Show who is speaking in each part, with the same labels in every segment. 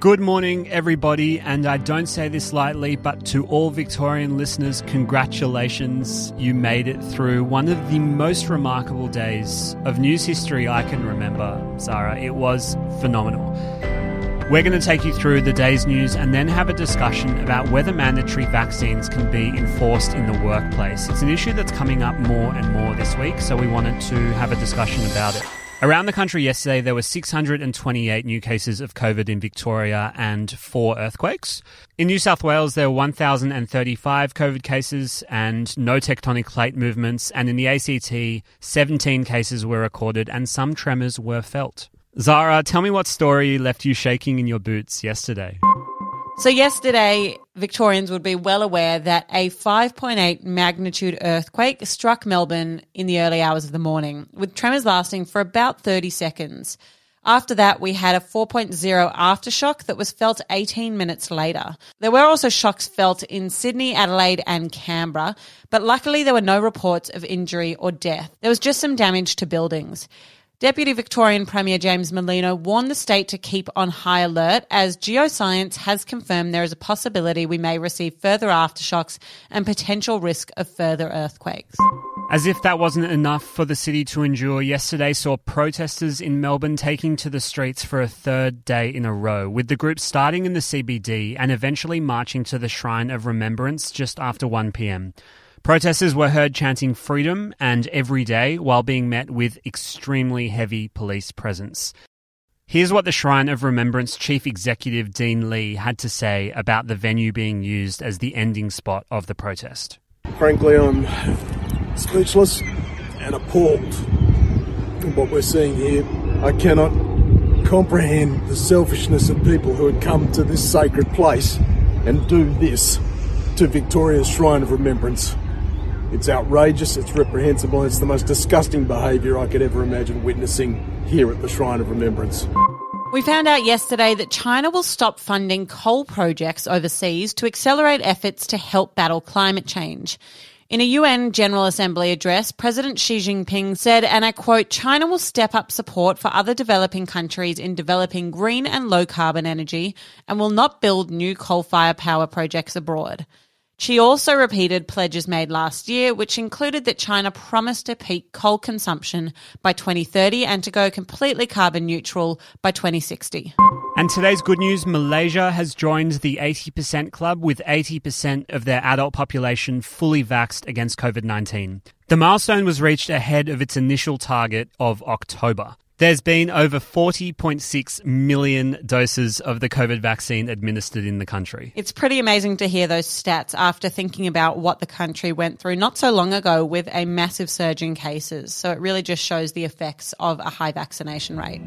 Speaker 1: Good morning, everybody, and I don't say this lightly, but to all Victorian listeners, congratulations. You made it through one of the most remarkable days of news history I can remember, Zara. It was phenomenal. We're going to take you through the day's news and then have a discussion about whether mandatory vaccines can be enforced in the workplace. It's an issue that's coming up more and more this week, so we wanted to have a discussion about it. Around the country yesterday, there were 628 new cases of COVID in Victoria and four earthquakes. In New South Wales, there were 1,035 COVID cases and no tectonic plate movements. And in the ACT, 17 cases were recorded and some tremors were felt. Zara, tell me what story left you shaking in your boots yesterday.
Speaker 2: So, yesterday, Victorians would be well aware that a 5.8 magnitude earthquake struck Melbourne in the early hours of the morning, with tremors lasting for about 30 seconds. After that, we had a 4.0 aftershock that was felt 18 minutes later. There were also shocks felt in Sydney, Adelaide, and Canberra, but luckily there were no reports of injury or death. There was just some damage to buildings. Deputy Victorian Premier James Merlino warned the state to keep on high alert as geoscience has confirmed there is a possibility we may receive further aftershocks and potential risk of further earthquakes.
Speaker 1: As if that wasn't enough for the city to endure, yesterday saw protesters in Melbourne taking to the streets for a third day in a row, with the group starting in the CBD and eventually marching to the Shrine of Remembrance just after 1pm. Protesters were heard chanting freedom and every day while being met with extremely heavy police presence. Here's what the Shrine of Remembrance Chief Executive Dean Lee had to say about the venue being used as the ending spot of the protest.
Speaker 3: Frankly, I'm speechless and appalled at what we're seeing here. I cannot comprehend the selfishness of people who had come to this sacred place and do this to Victoria's Shrine of Remembrance. It's outrageous, it's reprehensible, it's the most disgusting behaviour I could ever imagine witnessing here at the Shrine of Remembrance.
Speaker 2: We found out yesterday that China will stop funding coal projects overseas to accelerate efforts to help battle climate change. In a UN General Assembly address, President Xi Jinping said, and I quote, China will step up support for other developing countries in developing green and low carbon energy and will not build new coal fired power projects abroad. Xi also repeated pledges made last year, which included that China promised to peak coal consumption by 2030 and to go completely carbon neutral by 2060.
Speaker 1: And today's good news Malaysia has joined the 80% club with 80% of their adult population fully vaxed against COVID 19. The milestone was reached ahead of its initial target of October. There's been over 40.6 million doses of the COVID vaccine administered in the country.
Speaker 2: It's pretty amazing to hear those stats after thinking about what the country went through not so long ago with a massive surge in cases. So it really just shows the effects of a high vaccination rate.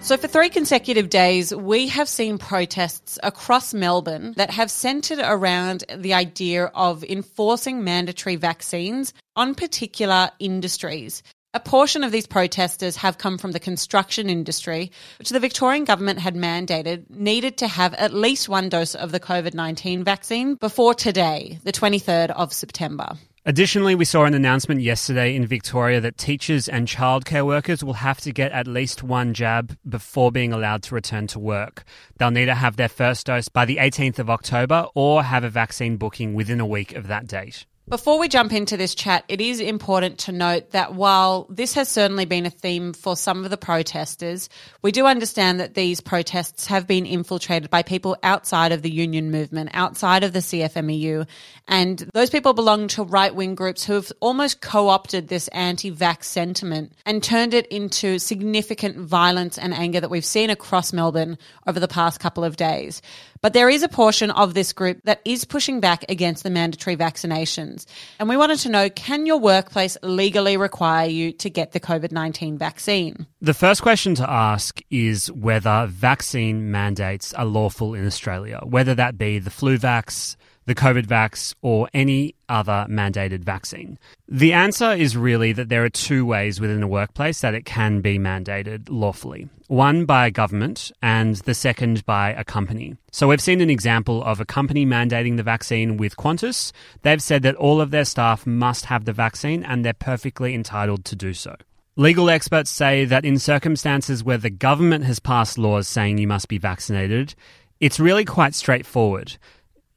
Speaker 2: So, for three consecutive days, we have seen protests across Melbourne that have centred around the idea of enforcing mandatory vaccines on particular industries. A portion of these protesters have come from the construction industry, which the Victorian government had mandated needed to have at least one dose of the COVID 19 vaccine before today, the 23rd of September.
Speaker 1: Additionally, we saw an announcement yesterday in Victoria that teachers and childcare workers will have to get at least one jab before being allowed to return to work. They'll need to have their first dose by the 18th of October or have a vaccine booking within a week of that date.
Speaker 2: Before we jump into this chat, it is important to note that while this has certainly been a theme for some of the protesters, we do understand that these protests have been infiltrated by people outside of the union movement, outside of the CFMEU, and those people belong to right wing groups who have almost co opted this anti vax sentiment and turned it into significant violence and anger that we've seen across Melbourne over the past couple of days. But there is a portion of this group that is pushing back against the mandatory vaccinations. And we wanted to know can your workplace legally require you to get the COVID 19 vaccine?
Speaker 1: The first question to ask is whether vaccine mandates are lawful in Australia, whether that be the flu vax, the COVID vax, or any other mandated vaccine? The answer is really that there are two ways within a workplace that it can be mandated lawfully one by a government, and the second by a company. So we've seen an example of a company mandating the vaccine with Qantas. They've said that all of their staff must have the vaccine and they're perfectly entitled to do so. Legal experts say that in circumstances where the government has passed laws saying you must be vaccinated, it's really quite straightforward.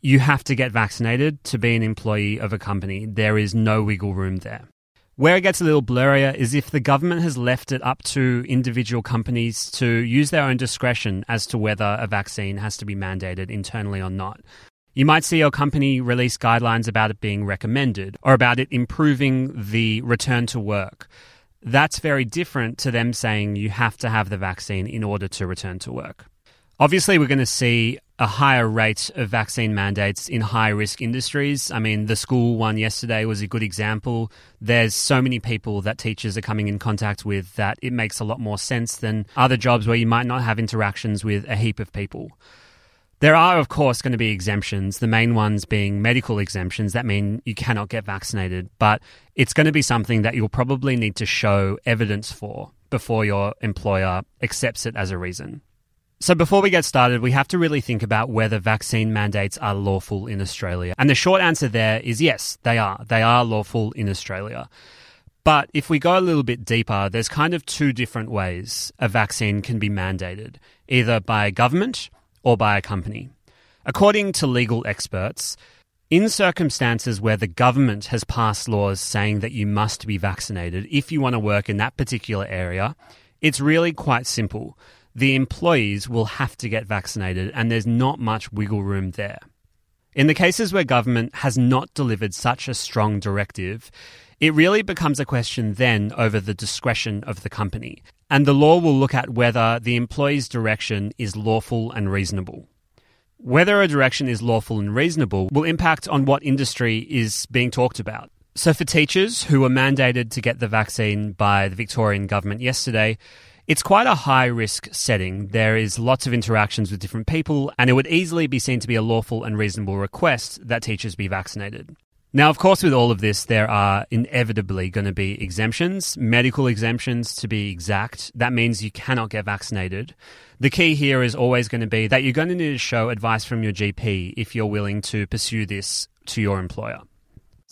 Speaker 1: You have to get vaccinated to be an employee of a company. There is no wiggle room there. Where it gets a little blurrier is if the government has left it up to individual companies to use their own discretion as to whether a vaccine has to be mandated internally or not. You might see your company release guidelines about it being recommended or about it improving the return to work. That's very different to them saying you have to have the vaccine in order to return to work. Obviously, we're going to see a higher rate of vaccine mandates in high risk industries. I mean, the school one yesterday was a good example. There's so many people that teachers are coming in contact with that it makes a lot more sense than other jobs where you might not have interactions with a heap of people. There are, of course, going to be exemptions, the main ones being medical exemptions that mean you cannot get vaccinated, but it's going to be something that you'll probably need to show evidence for before your employer accepts it as a reason. So, before we get started, we have to really think about whether vaccine mandates are lawful in Australia. And the short answer there is yes, they are. They are lawful in Australia. But if we go a little bit deeper, there's kind of two different ways a vaccine can be mandated either by a government or by a company. According to legal experts, in circumstances where the government has passed laws saying that you must be vaccinated if you want to work in that particular area, it's really quite simple. The employees will have to get vaccinated, and there's not much wiggle room there. In the cases where government has not delivered such a strong directive, it really becomes a question then over the discretion of the company, and the law will look at whether the employee's direction is lawful and reasonable. Whether a direction is lawful and reasonable will impact on what industry is being talked about. So, for teachers who were mandated to get the vaccine by the Victorian government yesterday, it's quite a high risk setting. There is lots of interactions with different people, and it would easily be seen to be a lawful and reasonable request that teachers be vaccinated. Now, of course, with all of this, there are inevitably going to be exemptions, medical exemptions to be exact. That means you cannot get vaccinated. The key here is always going to be that you're going to need to show advice from your GP if you're willing to pursue this to your employer.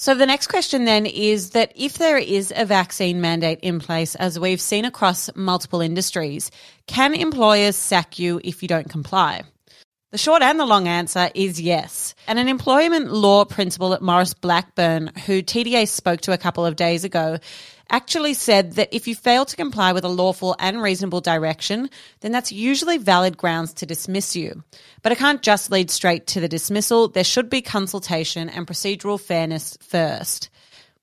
Speaker 2: So the next question then is that if there is a vaccine mandate in place, as we've seen across multiple industries, can employers sack you if you don't comply? The short and the long answer is yes. And an employment law principal at Maurice Blackburn, who TDA spoke to a couple of days ago, actually said that if you fail to comply with a lawful and reasonable direction, then that's usually valid grounds to dismiss you. But it can't just lead straight to the dismissal. There should be consultation and procedural fairness first.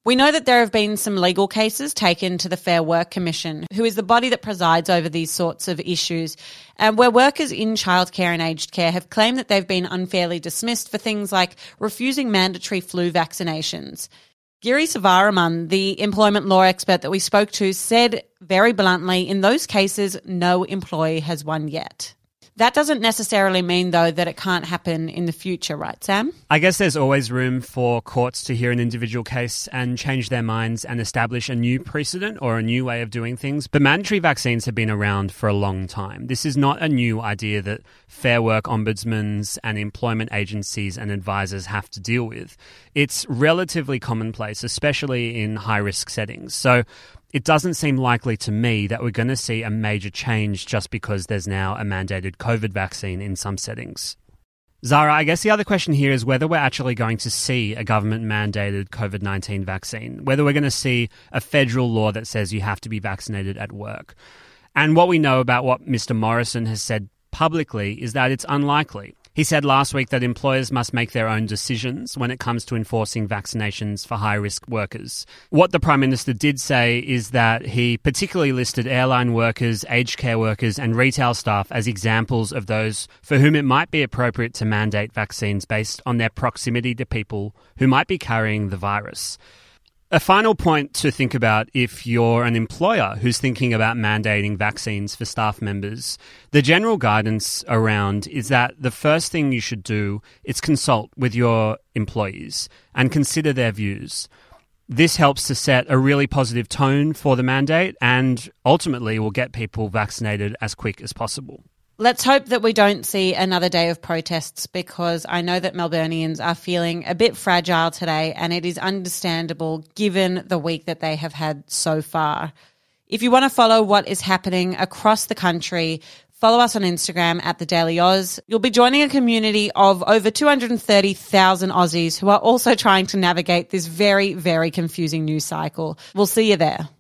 Speaker 2: We know that there have been some legal cases taken to the Fair Work Commission, who is the body that presides over these sorts of issues, and where workers in childcare and aged care have claimed that they've been unfairly dismissed for things like refusing mandatory flu vaccinations. Giri Sivaraman, the employment law expert that we spoke to, said very bluntly in those cases, no employee has won yet. That doesn't necessarily mean, though, that it can't happen in the future, right, Sam?
Speaker 1: I guess there's always room for courts to hear an individual case and change their minds and establish a new precedent or a new way of doing things. But mandatory vaccines have been around for a long time. This is not a new idea that fair work ombudsmen and employment agencies and advisors have to deal with. It's relatively commonplace, especially in high risk settings. So it doesn't seem likely to me that we're going to see a major change just because there's now a mandated COVID vaccine in some settings. Zara, I guess the other question here is whether we're actually going to see a government mandated COVID 19 vaccine, whether we're going to see a federal law that says you have to be vaccinated at work. And what we know about what Mr. Morrison has said publicly is that it's unlikely. He said last week that employers must make their own decisions when it comes to enforcing vaccinations for high risk workers. What the Prime Minister did say is that he particularly listed airline workers, aged care workers, and retail staff as examples of those for whom it might be appropriate to mandate vaccines based on their proximity to people who might be carrying the virus. A final point to think about if you're an employer who's thinking about mandating vaccines for staff members, the general guidance around is that the first thing you should do is consult with your employees and consider their views. This helps to set a really positive tone for the mandate and ultimately will get people vaccinated as quick as possible.
Speaker 2: Let's hope that we don't see another day of protests because I know that Melburnians are feeling a bit fragile today and it is understandable given the week that they have had so far. If you want to follow what is happening across the country, follow us on Instagram at the Daily Aus. You'll be joining a community of over 230,000 Aussies who are also trying to navigate this very, very confusing news cycle. We'll see you there.